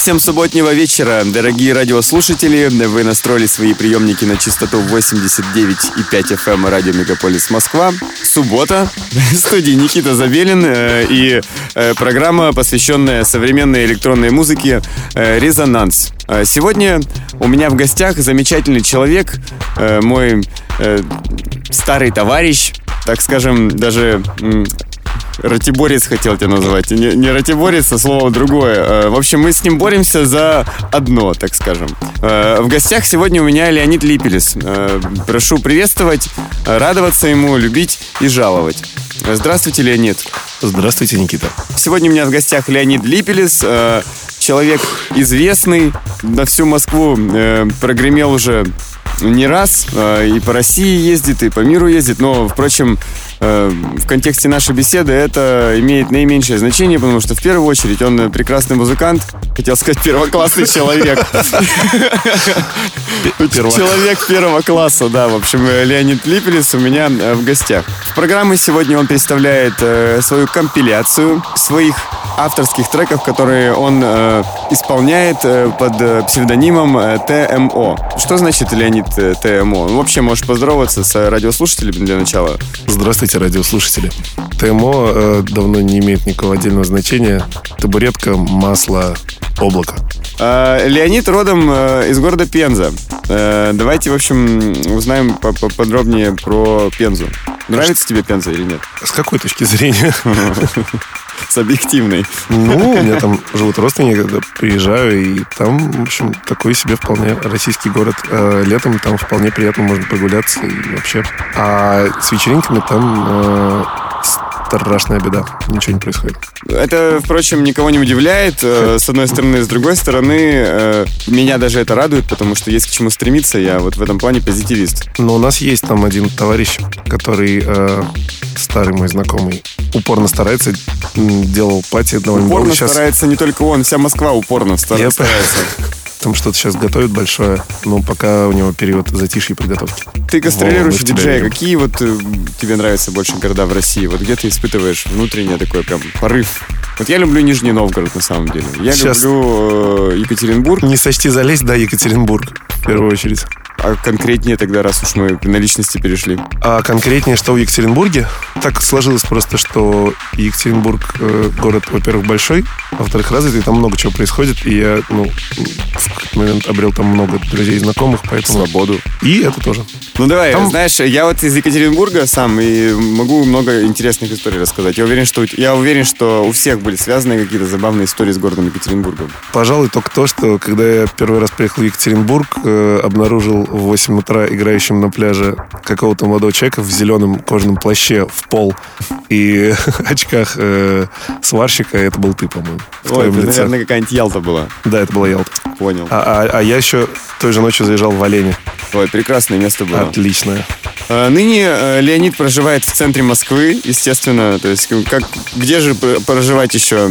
Всем субботнего вечера, дорогие радиослушатели. Вы настроили свои приемники на частоту 89,5 FM эм радио Мегаполис Москва. Суббота, в студии Никита Забелин э, и э, программа, посвященная современной электронной музыке э, «Резонанс». Сегодня у меня в гостях замечательный человек, мой старый товарищ, так скажем, даже Ратиборец хотел тебя назвать. Не, не Ратиборец, а слово другое. Э, в общем, мы с ним боремся за одно, так скажем. Э, в гостях сегодня у меня Леонид Липелес. Э, прошу приветствовать, радоваться ему, любить и жаловать. Здравствуйте, Леонид. Здравствуйте, Никита. Сегодня у меня в гостях Леонид Липелес, человек известный, на всю Москву прогремел уже не раз, и по России ездит, и по миру ездит, но, впрочем, в контексте нашей беседы это имеет наименьшее значение, потому что в первую очередь он прекрасный музыкант, хотел сказать первоклассный человек. Человек первого класса, да. В общем, Леонид Липелес у меня э, в гостях. В программе сегодня он представляет э, свою компиляцию своих авторских треков, которые он исполняет под псевдонимом ТМО. Что значит Леонид ТМО? Вообще, можешь поздороваться с радиослушателями для начала. Здравствуйте Здравствуйте, радиослушатели. ТМО э, давно не имеет никакого отдельного значения. Табуретка, масло, облако. Э, Леонид родом э, из города Пенза. Э, давайте, в общем, узнаем подробнее про Пензу. Нравится тебе Пенза или нет? С какой точки зрения? С объективной. Ну, у меня там живут родственники, когда приезжаю, и там, в общем, такой себе вполне российский город. Летом там вполне приятно можно прогуляться и вообще. А с вечеринками там страшная беда. Ничего не происходит. Это, впрочем, никого не удивляет, э, с одной стороны. С другой стороны, э, меня даже это радует, потому что есть к чему стремиться. Я вот в этом плане позитивист. Но у нас есть там один товарищ, который э, старый мой знакомый, упорно старается, делал платье довольно Упорно старается не только он, вся Москва упорно старается. Там что-то сейчас готовит большое, но пока у него период затишья и подготовки. Ты гастролируешь диджей. Какие вот э, тебе нравятся больше города в России? Вот где ты испытываешь внутренний такой прям порыв? Вот я люблю Нижний Новгород на самом деле. Я сейчас люблю э, Екатеринбург. Не сочти залезть, да, Екатеринбург в первую очередь. А конкретнее тогда, раз уж мы на личности перешли? А конкретнее, что в Екатеринбурге? Так сложилось просто, что Екатеринбург э, город, во-первых, большой, а во-вторых, развитый, там много чего происходит, и я, ну, в какой-то момент обрел там много друзей и знакомых, поэтому... Свободу. И это тоже. Ну давай, там... знаешь, я вот из Екатеринбурга сам, и могу много интересных историй рассказать. Я уверен, что, я уверен, что у всех были связаны какие-то забавные истории с городом Екатеринбургом. Пожалуй, только то, что когда я первый раз приехал в Екатеринбург, э, обнаружил в 8 утра играющим на пляже какого-то молодого человека в зеленом кожаном плаще в пол и очках э, сварщика. Это был ты, по-моему. Ой, это, лице. наверное, какая-нибудь Ялта была. Да, это была Ялта. Понял. А, а, а я еще той же ночью заезжал в Олене. Ой, прекрасное место было. Отличное. А, ныне э, Леонид проживает в центре Москвы, естественно. То есть, как, где же проживать еще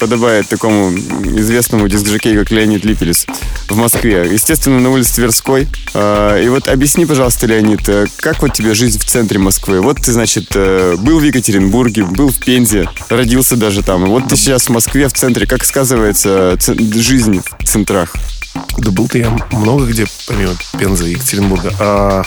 подобает такому известному диск-жокею, как Леонид Липелес в Москве? Естественно, на улице Тверской. А, и вот объясни, пожалуйста, Леонид, э, как вот тебе жизнь в центре Москвы? Вот ты, значит, э, был в Екатеринбурге, был в Пензе, родился даже там. Вот ты сейчас в Москве, в центре. Как сказывается жизнь в центрах? Да был-то я много где, помимо Пензы и Екатеринбурга. А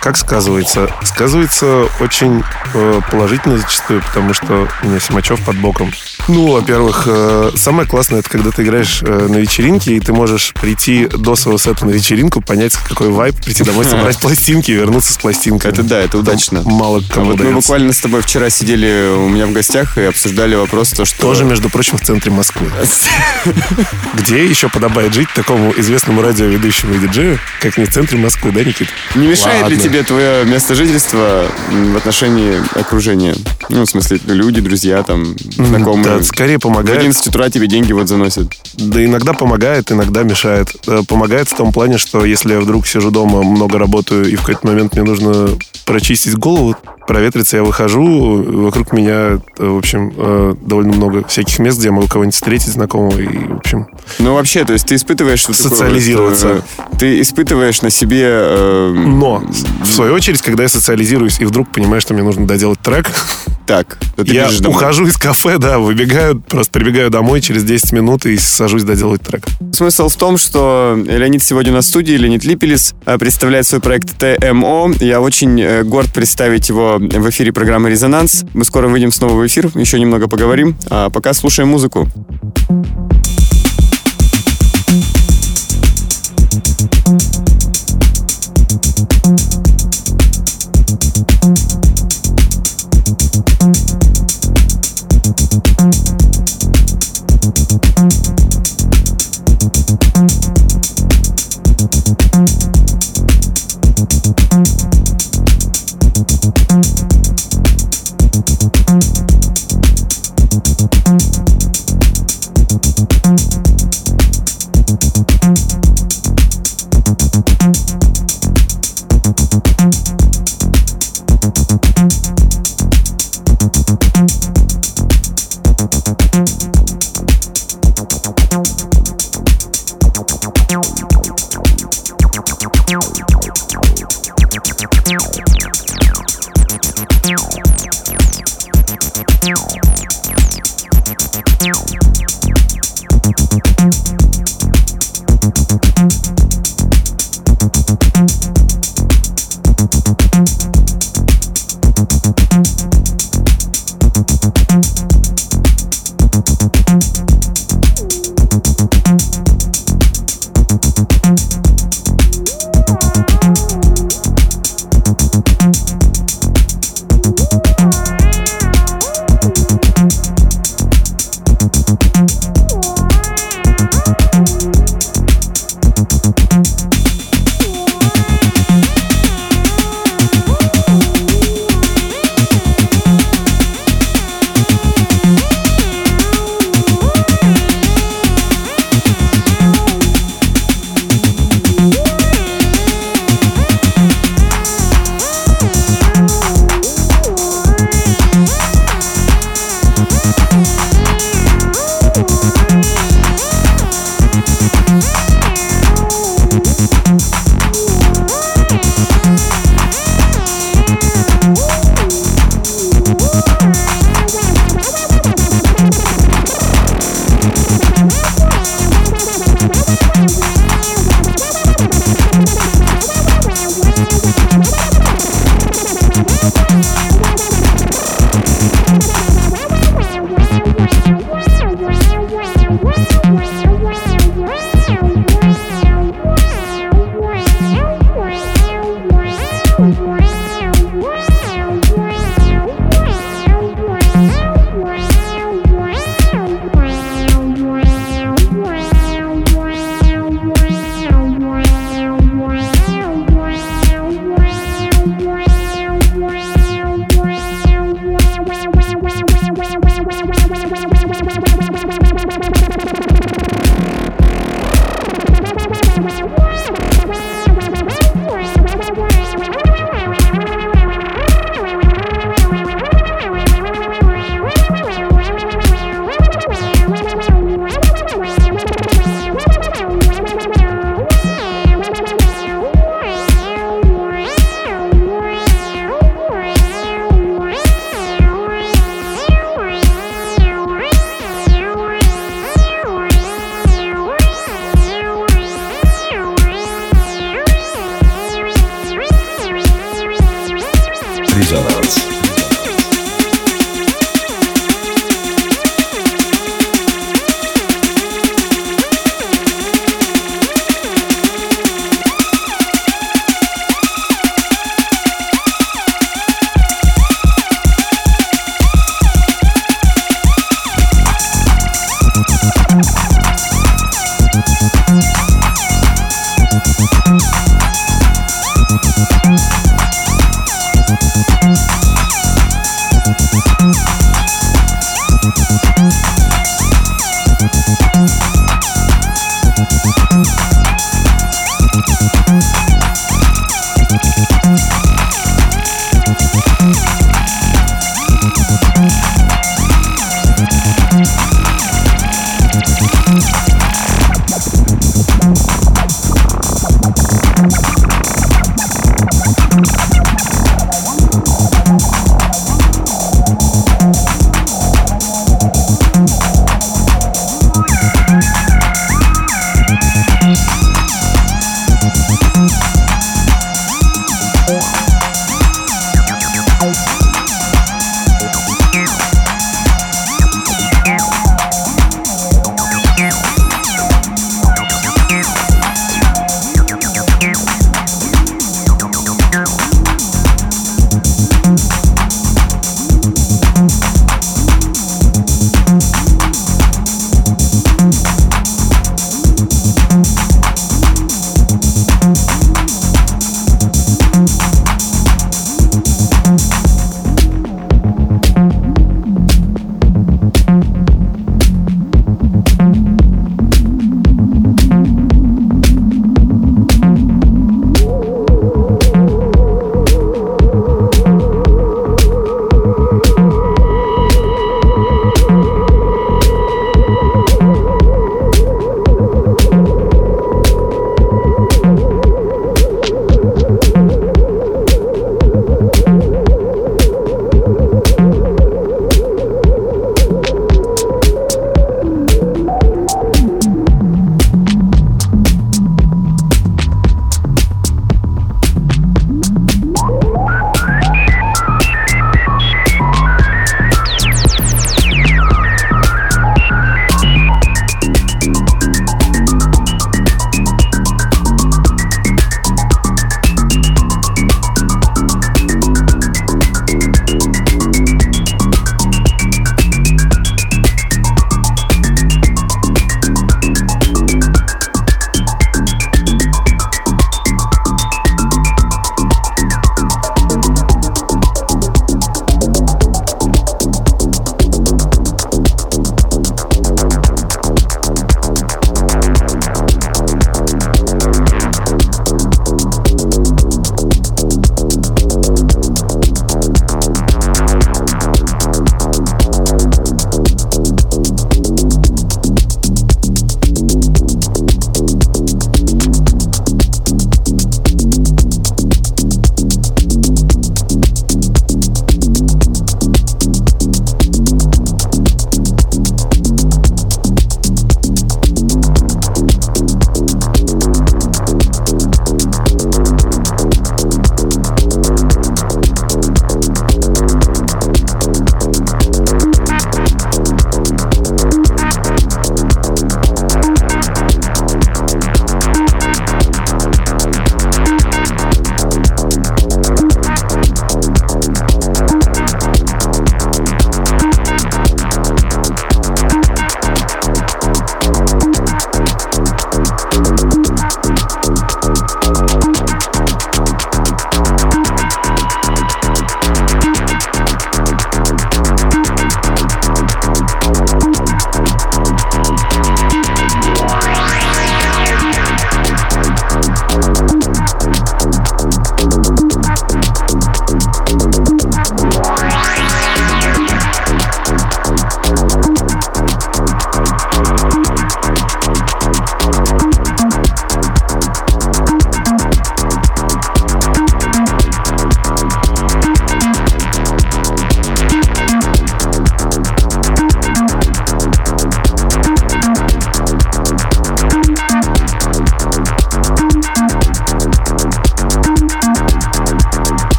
как сказывается? Сказывается очень э, положительно зачастую, потому что у меня Симачев под боком. Ну, во-первых, э, самое классное, это когда ты играешь э, на вечеринке, и ты можешь прийти до своего сета на вечеринку, понять, какой вайп, прийти домой, собрать пластинки и вернуться с пластинкой. Это да, это удачно. Мало кому вот Мы буквально с тобой вчера сидели у меня в гостях и обсуждали вопрос, то, что... Тоже, между прочим, в центре Москвы. Где еще подобает жить такому известному радиоведущему и диджею, как не в центре Москвы, да, Никит? Не мешает ли тебе тебе твое место жительства в отношении окружения? Ну, в смысле, люди, друзья, там, знакомые. Да, скорее помогает. В 11 утра тебе деньги вот заносят. Да иногда помогает, иногда мешает. Э, помогает в том плане, что если я вдруг сижу дома, много работаю, и в какой-то момент мне нужно прочистить голову, проветриться, я выхожу, вокруг меня, э, в общем, э, довольно много всяких мест, где я могу кого-нибудь встретить знакомого, и, в общем... Ну, вообще, то есть ты испытываешь... Социализироваться. Такое, ты испытываешь на себе... Э... Но, в свою очередь, когда я социализируюсь и вдруг понимаю, что мне нужно доделать трек, так. Я ухожу из кафе, да, выбегаю, просто прибегаю домой через 10 минут и сажусь доделать трек. Смысл в том, что Леонид сегодня на студии, Леонид Липелис, э, представляет свой проект ТМО. Я очень э, горд представить его в эфире программы «Резонанс». Мы скоро выйдем снова в эфир, еще немного поговорим. А пока слушаем музыку.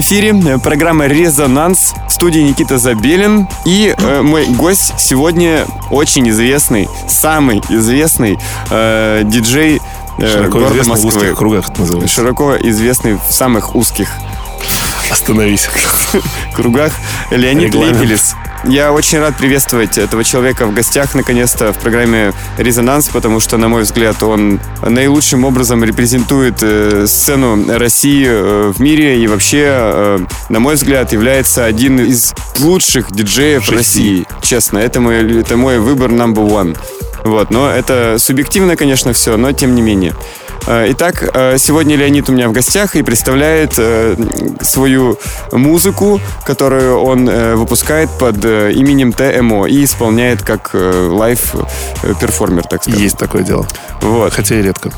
В эфире. Программа «Резонанс». В студии Никита Забелин. И э, мой гость сегодня очень известный, самый известный э, диджей э, Широко города известный в Москвы. узких кругах это называется. Широко известный в самых узких Остановись. кругах Леонид Регламент. Я очень рад приветствовать этого человека в гостях, наконец-то, в программе «Резонанс», потому что, на мой взгляд, он наилучшим образом репрезентует э, сцену России э, в мире и вообще, э, на мой взгляд, является один из лучших диджеев Шести. России. Честно, это мой, это мой выбор number one. Вот, но это субъективно, конечно, все, но тем не менее. Э, Итак, э, сегодня Леонид у меня в гостях и представляет э, свою музыку, которую он выпускает под именем ТМО и исполняет как live-performer, так сказать. Есть такое дело. Вот. Хотя и редко.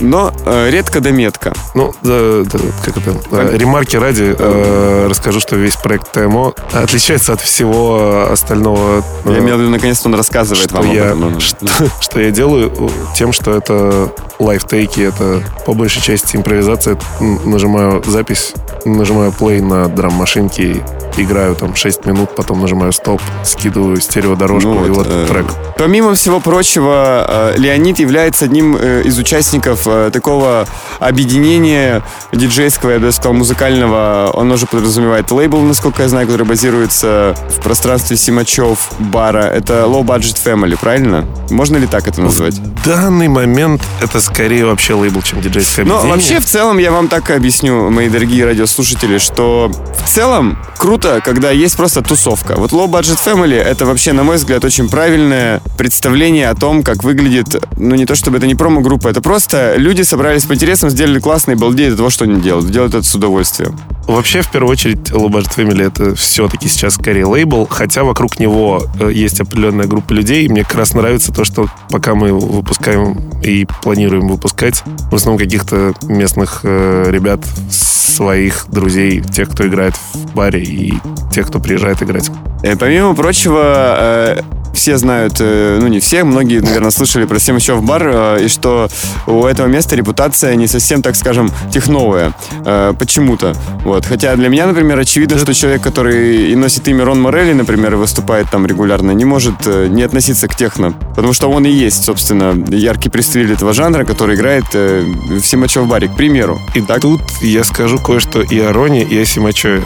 Но э, редко да метко. Ну, да, да, как это? Э, ремарки ради э, расскажу, что весь проект ТМО отличается от всего остального. Э, я имел в виду, наконец-то он рассказывает что вам я, об этом. Что, что я делаю тем, что это лайфтейки, это по большей части импровизация. Нажимаю запись, нажимаю play на драм-машинке, играю там 6 минут, потом нажимаю стоп, скидываю стереодорожку ну, и вот, вот э, трек. Помимо всего прочего, э, Леонид является одним э, из участников такого объединения диджейского, я бы сказал, музыкального. Он уже подразумевает лейбл, насколько я знаю, который базируется в пространстве Симачев бара. Это Low Budget Family, правильно? Можно ли так это назвать? В данный момент это скорее вообще лейбл, чем диджейское объединение. Но вообще в целом я вам так объясню, мои дорогие радиослушатели, что в целом круто, когда есть просто тусовка. Вот Low Budget Family это вообще, на мой взгляд, очень правильное представление о том, как выглядит, ну не то чтобы это не промо-группа, это просто люди собрались по интересам, сделали классный балдей до того, что они делают. Делают это с удовольствием. Вообще, в первую очередь, Budget Family это все-таки сейчас скорее лейбл, хотя вокруг него э, есть определенная группа людей. И мне как раз нравится то, что пока мы выпускаем и планируем выпускать, в основном каких-то местных э, ребят, своих друзей, тех, кто играет в баре и тех, кто приезжает играть. Э, помимо прочего, э, все знают, э, ну не все, многие, наверное, слышали про Семачев бар, э, и что у этого места репутация не совсем, так скажем, техновая. Э, почему-то. Вот. Хотя для меня, например, очевидно, что человек, который и носит имя Рон Морелли, например, и выступает там регулярно, не может не относиться к техно. Потому что он и есть, собственно, яркий представитель этого жанра, который играет в Семачев баре, к примеру. И так? тут я скажу кое-что и о Роне, и о Семачеве.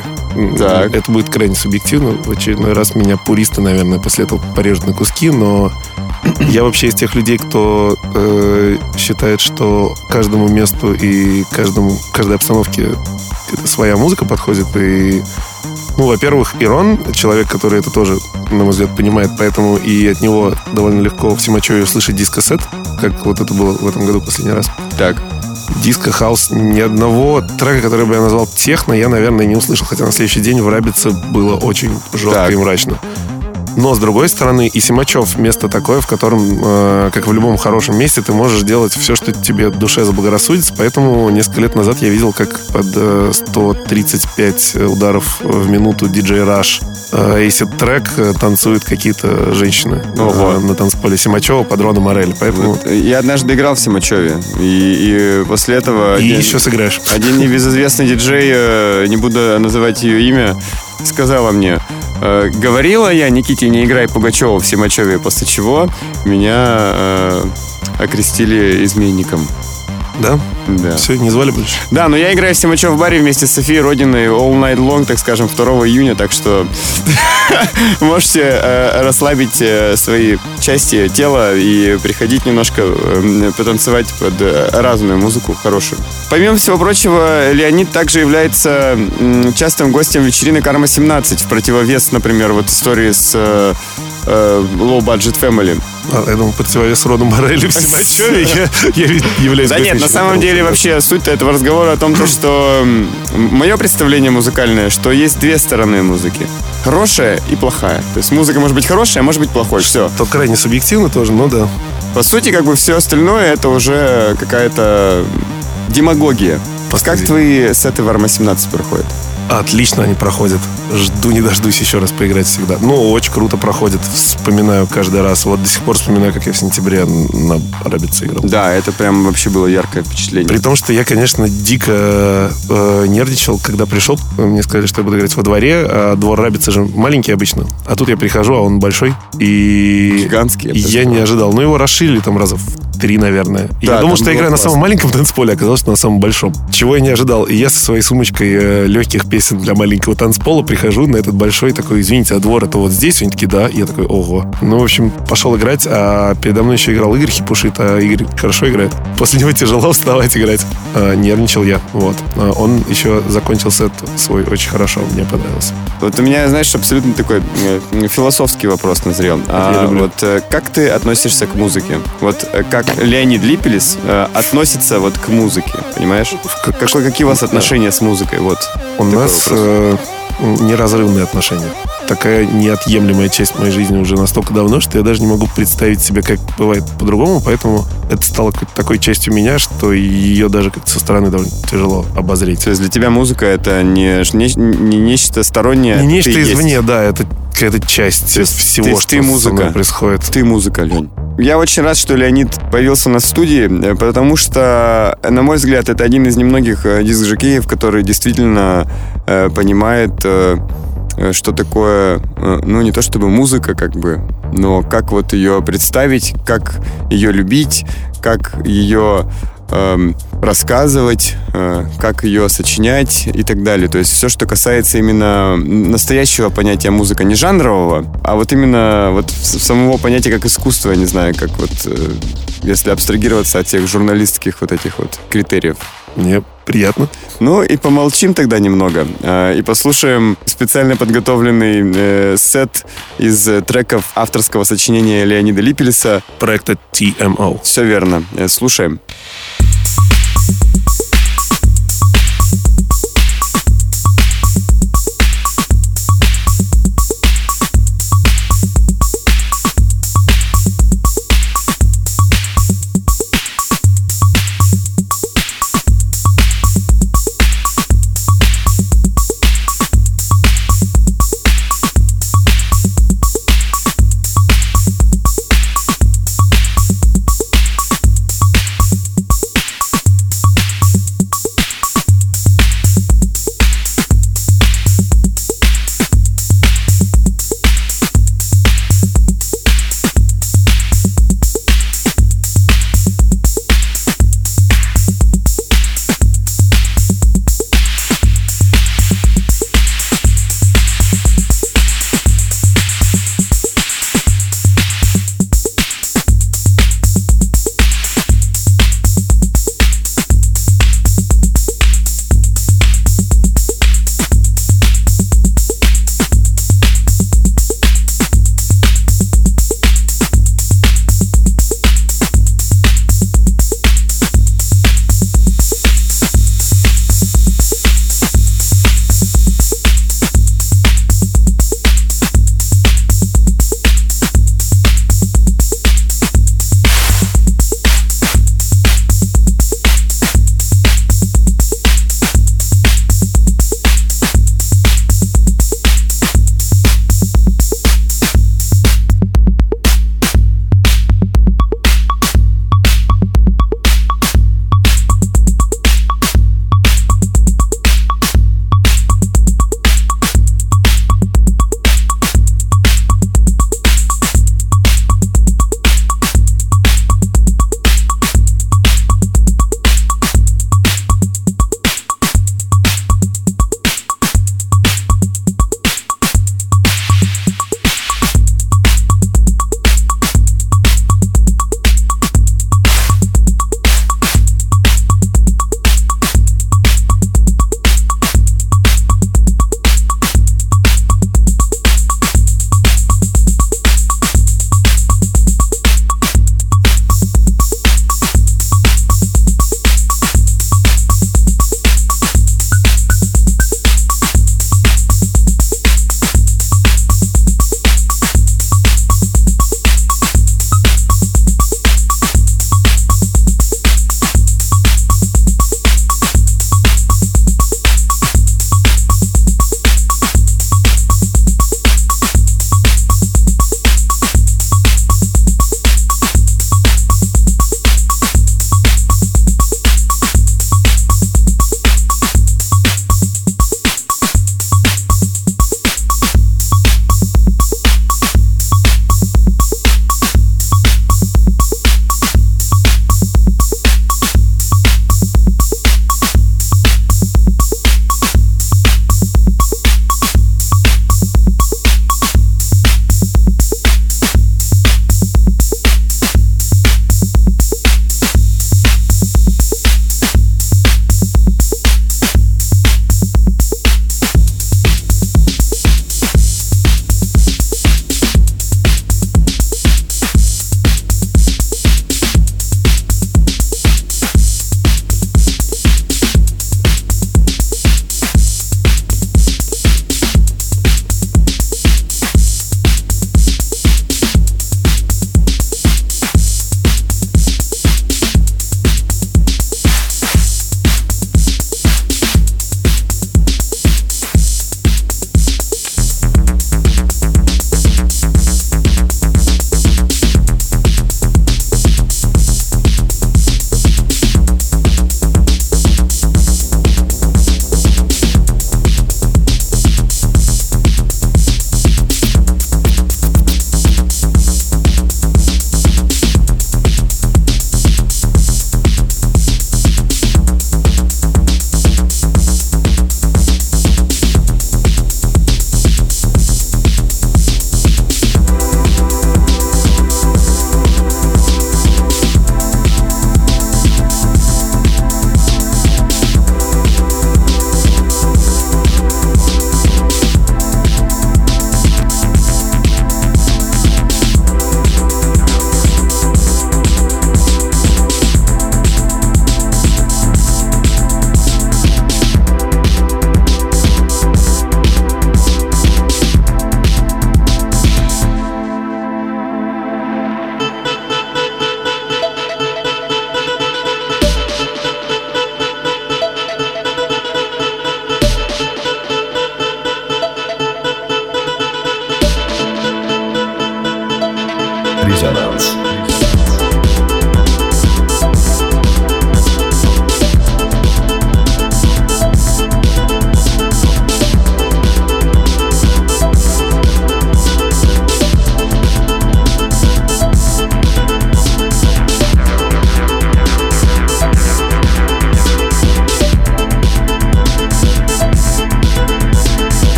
Так. Это будет крайне субъективно. В очередной раз меня пуристы, наверное, после этого порежут на куски, но я вообще из тех людей, кто э, считает, что каждому месту и каждому, каждой обстановке своя музыка подходит. И, ну, во-первых, Ирон, человек, который это тоже, на мой взгляд, понимает, поэтому и от него довольно легко в Симачеве услышать дискосет, как вот это было в этом году последний раз. Так диско, хаус, ни одного трека, который бы я назвал техно, я, наверное, не услышал. Хотя на следующий день в Рабице было очень жестко так. и мрачно. Но, с другой стороны, и Симачев место такое, в котором, э, как в любом хорошем месте, ты можешь делать все, что тебе душе заблагорассудится. Поэтому несколько лет назад я видел, как под э, 135 ударов в минуту диджей Rush Acid трек танцуют какие-то женщины Ого. Э, на танцполе Симачева под Роном Морель. Поэтому... Я однажды играл в Симачеве, и, и после этого... И один, еще сыграешь. Один небезызвестный диджей, э, не буду называть ее имя, сказала мне, э, говорила я Никите, не играй Пугачева в Симачеве, после чего меня э, окрестили изменником. Да? Да. Все, не звали больше? Да, но я играю в Симачев в баре вместе с Софией Родиной All Night Long, так скажем, 2 июня, так что можете э, расслабить э, свои части тела и приходить немножко э, потанцевать под э, разную музыку хорошую. Помимо всего прочего, Леонид также является э, частым гостем вечеринок Карма-17, в противовес, например, вот истории с э, Low Budget Family. А, я думаю, противовес роду Морели в Симачеве я, я являюсь Да нет, на самом деле вообще суть этого разговора о том, что мое представление музыкальное, что есть две стороны музыки. Хорошая и плохая. То есть музыка может быть хорошая, а может быть плохой. Все. То крайне субъективно тоже, но да. По сути, как бы все остальное это уже какая-то демагогия. Как твои сеты в Арма 17 проходят? Отлично они проходят. Жду не дождусь еще раз поиграть всегда. Ну, очень круто проходит. Вспоминаю каждый раз. Вот до сих пор вспоминаю, как я в сентябре на Рабице играл. Да, это прям вообще было яркое впечатление. При том, что я, конечно, дико э, нервничал, когда пришел. Мне сказали, что я буду играть во дворе, а двор Рабицы же маленький обычно. А тут я прихожу, а он большой. И... Гигантский. Я, я не ожидал. Ну, его расширили там раза в три, наверное. Да, я думал, что я играю классно. на самом маленьком танцполе, а оказалось, что на самом большом. Чего я не ожидал. И я со своей сумочкой э, легких песен для маленького танцпола прихожу на этот большой такой, извините, а двор это вот здесь? Они такие, да. И я такой, ого. Ну, в общем, пошел играть, а передо мной еще играл Игорь Хипушит, а Игорь хорошо играет. После него тяжело вставать играть. А, нервничал я, вот. А он еще закончил сет свой очень хорошо, мне понравился. Вот у меня, знаешь, абсолютно такой э, философский вопрос назрел. А, вот э, как ты относишься к музыке? Вот э, как Леонид Липелис относится вот к музыке, понимаешь? Какой, какие у вас отношения с музыкой? Вот. У нас э, неразрывные отношения. Такая неотъемлемая часть моей жизни уже настолько давно, что я даже не могу представить себе, как бывает по-другому, поэтому это стало такой частью меня, что ее даже как-то со стороны довольно тяжело обозреть. То есть для тебя музыка это не, не, не нечто стороннее? Не нечто извне, есть. да, это какая-то часть ты, всего, ты, что ты музыка. происходит. Ты музыка, Лень. Я очень рад, что Леонид появился на студии, э, потому что, на мой взгляд, это один из немногих э, диск-жокеев, который действительно понимает, э, э, что такое, э, ну, не то чтобы музыка, как бы, но как вот ее представить, как ее любить, как ее э, рассказывать, э, как ее сочинять и так далее. То есть все, что касается именно настоящего понятия музыка, не жанрового, а вот именно вот самого понятия как искусство, не знаю, как вот э, если абстрагироваться от тех журналистских вот этих вот критериев. Мне приятно. Ну и помолчим тогда немного э, и послушаем специально подготовленный э, сет из треков авторского сочинения Леонида Липелеса. Проекта TMO. Все верно. Э, слушаем.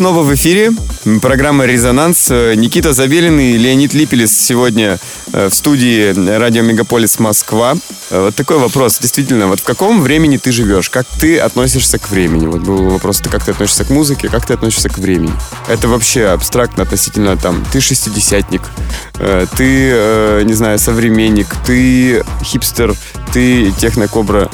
Снова в эфире. Программа «Резонанс». Никита Забелин и Леонид Липелес сегодня э, в студии радио «Мегаполис Москва». Э, вот такой вопрос. Действительно, вот в каком времени ты живешь? Как ты относишься к времени? Вот был вопрос, ты как ты относишься к музыке, как ты относишься к времени? Это вообще абстрактно относительно там, ты шестидесятник, э, ты, не знаю, современник, ты хипстер, ты технокобра.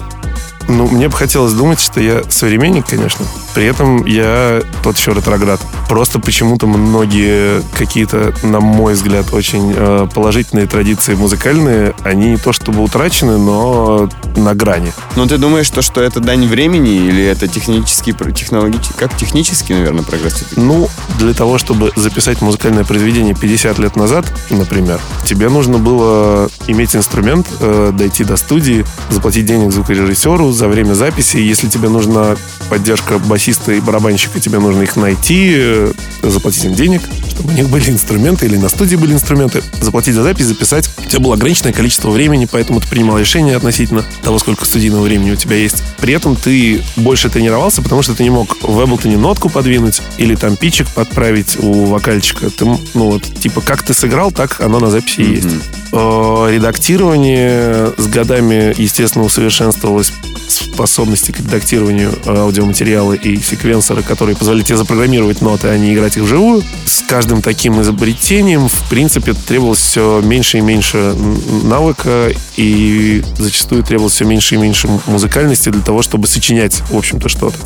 Ну, мне бы хотелось думать, что я современник, конечно. При этом я тот еще ретроград. Просто почему-то многие какие-то, на мой взгляд, очень э, положительные традиции музыкальные, они не то чтобы утрачены, но на грани. Но ты думаешь, что, что это дань времени или это технический, технологический, как технический, наверное, прогресс? Ну, для того, чтобы записать музыкальное произведение 50 лет назад, например, тебе нужно было иметь инструмент, э, дойти до студии, заплатить денег звукорежиссеру, за время записи. Если тебе нужна поддержка басиста и барабанщика, тебе нужно их найти, э, заплатить им денег, чтобы у них были инструменты или на студии были инструменты, заплатить за запись, записать. У тебя было ограниченное количество времени, поэтому ты принимал решение относительно того, сколько студийного времени у тебя есть. При этом ты больше тренировался, потому что ты не мог в Ableton нотку подвинуть или там пичек подправить у вокальчика. Ты, ну вот, типа, как ты сыграл, так оно на записи mm-hmm. есть. Э, редактирование с годами, естественно, усовершенствовалось способности к редактированию аудиоматериала и секвенсора, которые позволяют тебе запрограммировать ноты, а не играть их вживую. С каждым таким изобретением, в принципе, требовалось все меньше и меньше навыка, и зачастую требовалось все меньше и меньше музыкальности для того, чтобы сочинять, в общем-то, что-то.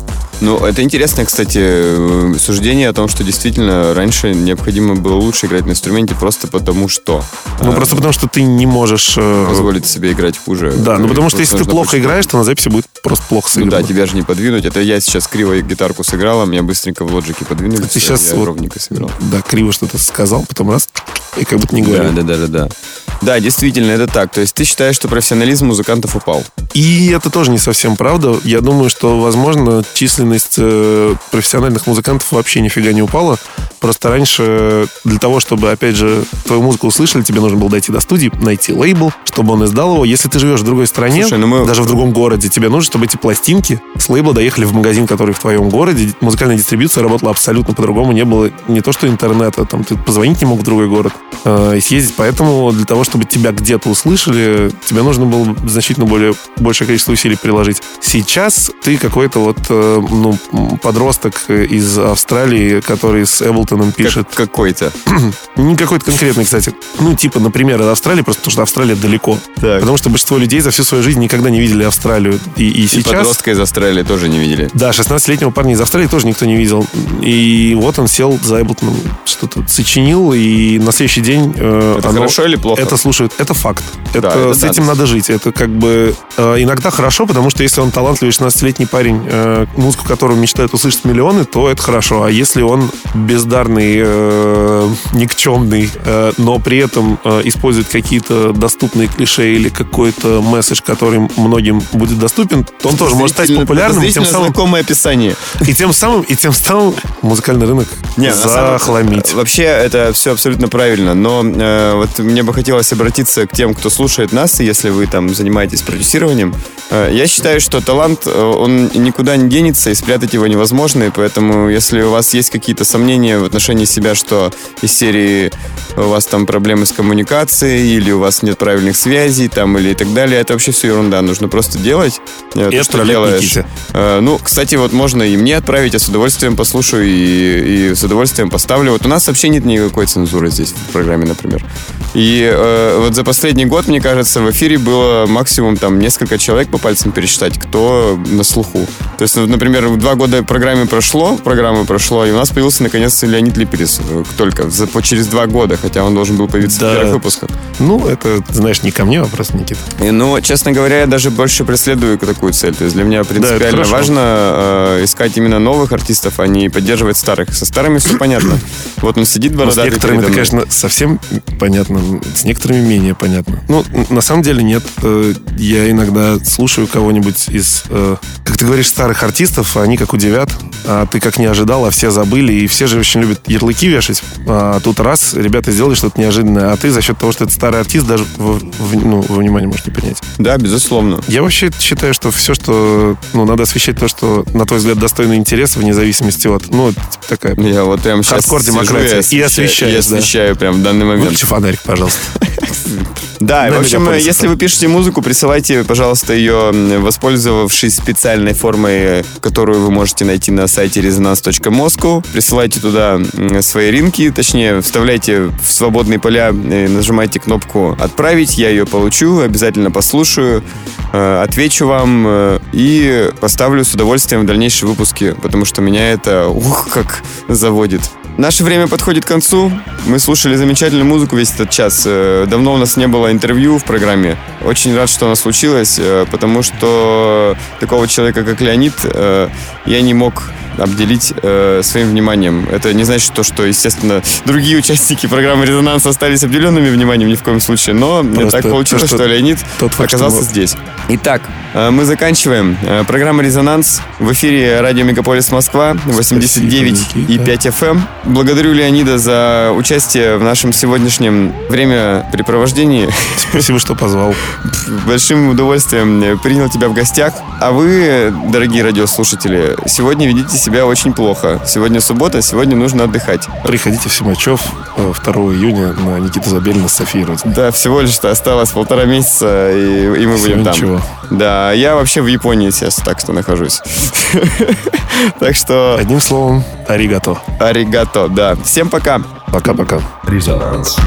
Ну, это интересное, кстати, э, суждение о том, что действительно раньше необходимо было лучше играть на инструменте просто потому что. Ну, а, просто потому что ты не можешь... Э, позволить себе играть хуже. Да, ну потому что если ты плохо играешь, то на записи будет просто плохо сыграно. Ну да, тебя же не подвинуть. Это я сейчас криво гитарку сыграл, а меня быстренько в лоджике подвинули. Ты сейчас вот, ровненько сыграл. Да, криво что-то сказал, потом раз, и как будто не говорил. Да, да, да, да, да. Да, действительно, это так. То есть ты считаешь, что профессионализм музыкантов упал? И это тоже не совсем правда. Я думаю, что, возможно, численность э, профессиональных музыкантов вообще нифига не упала. Просто раньше для того, чтобы, опять же, твою музыку услышали, тебе нужно было дойти до студии, найти лейбл, чтобы он издал его. Если ты живешь в другой стране, Слушай, ну мы... даже в другом городе, тебе нужно, чтобы эти пластинки с лейбла доехали в магазин, который в твоем городе. Музыкальная дистрибьюция работала абсолютно по-другому. Не было не то, что интернета, там ты позвонить не мог в другой город э, и съездить. Поэтому для того, чтобы тебя где-то услышали, тебе нужно было значительно более, большее количество усилий приложить. Сейчас ты какой-то вот э, ну, подросток из Австралии, который с Эблтоном пишет... Как, какой-то. Не какой-то конкретный, кстати. Ну, типа, например, из Австралии, просто потому что Австралия далеко. Так. Потому что большинство людей за всю свою жизнь никогда не видели Австралию. И, и, и сейчас... подростка из Австралии тоже не видели. Да, 16-летнего парня из Австралии тоже никто не видел. И вот он сел за Эблтоном, что-то сочинил, и на следующий день... Э, это оно, хорошо или плохо? Это слушают. Это факт. Это, да, это с этим надо жить. Это как бы э, иногда хорошо, потому что если он талантливый 16-летний парень, э, музыку которого мечтают услышать миллионы, то это хорошо. А если он бездарный, э, никчемный, э, но при этом э, использует какие-то доступные клише или какой-то месседж, который многим будет доступен, то он тоже может стать популярным. И тем самым, знакомое описание. И тем самым, и тем самым музыкальный рынок Не, захламить. Самом, вообще это все абсолютно правильно, но э, вот мне бы хотелось обратиться к тем, кто слушает нас, если вы там занимаетесь продюсированием. Э, я считаю, что талант, э, он никуда не денется, и спрятать его невозможно, и поэтому если у вас есть какие-то сомнения в отношении себя, что из серии у вас там проблемы с коммуникацией, или у вас нет правильных связей, там, или и так далее, это вообще все ерунда. Нужно просто делать э, и то, что делаешь. Ну, кстати, вот можно и мне отправить, я с удовольствием послушаю и, и с удовольствием поставлю. Вот у нас вообще нет никакой цензуры здесь в программе, например. И э, вот за последний год, мне кажется, в эфире было максимум там несколько человек по пальцам пересчитать, кто на слуху. То есть, например, два года программы прошло, программы прошло, и у нас появился наконец Леонид Липерис э, только за, по, через два года, хотя он должен был появиться да. в первых выпусках. Ну, это, знаешь, не ко мне вопрос, Никита. И, ну, честно говоря, я даже больше преследую такую цель. То есть для меня принципиально да, важно э, искать именно новых артистов, а не поддерживать старых. Со старыми все понятно. Вот он сидит бородатый. Ну, с некоторыми это, конечно, совсем понятно, с некоторыми менее понятно. Ну, на самом деле нет. Э, я иногда слушаю кого-нибудь из, э, как ты говоришь, старых артистов, они как удивят, а ты как не ожидал, а все забыли, и все же очень любят ярлыки вешать. А тут раз, ребята сделали что-то неожиданное, а ты за счет того, что это старый артист, даже в, в, ну, во внимание можешь не принять. Да, безусловно. Я вообще считаю, что все, что, ну, надо освещать то, что, на твой взгляд, достойно интереса, вне зависимости от, ну, такая... Я вот прям сейчас хардкор демократия. И освещаю. И освещаю да. прям в данный момент. Выключи фонарик, пожалуйста. Да, в общем, если вы пишете музыку, присылайте, пожалуйста, ее, воспользовавшись специальной формой, которую вы можете найти на сайте resonance.moscow. Присылайте туда свои ринки, точнее, вставляйте в свободные поля, нажимайте кнопку «Отправить», я ее получу, обязательно послушаю, э, отвечу вам э, и поставлю с удовольствием в дальнейшие выпуски, потому что меня это, ух, как заводит. Наше время подходит к концу. Мы слушали замечательную музыку весь этот час. Э, давно у нас не было интервью в программе. Очень рад, что оно случилось, э, потому что такого человека, как Леонид, э, я не мог обделить э, своим вниманием. Это не значит то, что, естественно, другие участники программы «Резонанс» остались обделенными вниманием ни в коем случае, но Просто так получилось, то, что что Леонид тот факт, оказался что здесь. Итак, э, мы заканчиваем. Э, Программа «Резонанс» в эфире радио «Мегаполис Москва» 89 и Никита. 5 FM. Благодарю Леонида за участие в нашем сегодняшнем времяпрепровождении. Спасибо, что позвал. Большим удовольствием э, принял тебя в гостях. А вы, дорогие радиослушатели, сегодня ведите себя очень плохо. Сегодня суббота, сегодня нужно отдыхать. Приходите в Симачев э, 2 июня на Никита Забелина с Софией Родин. Да, всего лишь осталось полтора месяца, и, и мы Всего будем там. ничего. Да, я вообще в Японии сейчас так что нахожусь. Так что Одним словом, аригато. аригато, да. Всем пока. Пока-пока. Резонанс.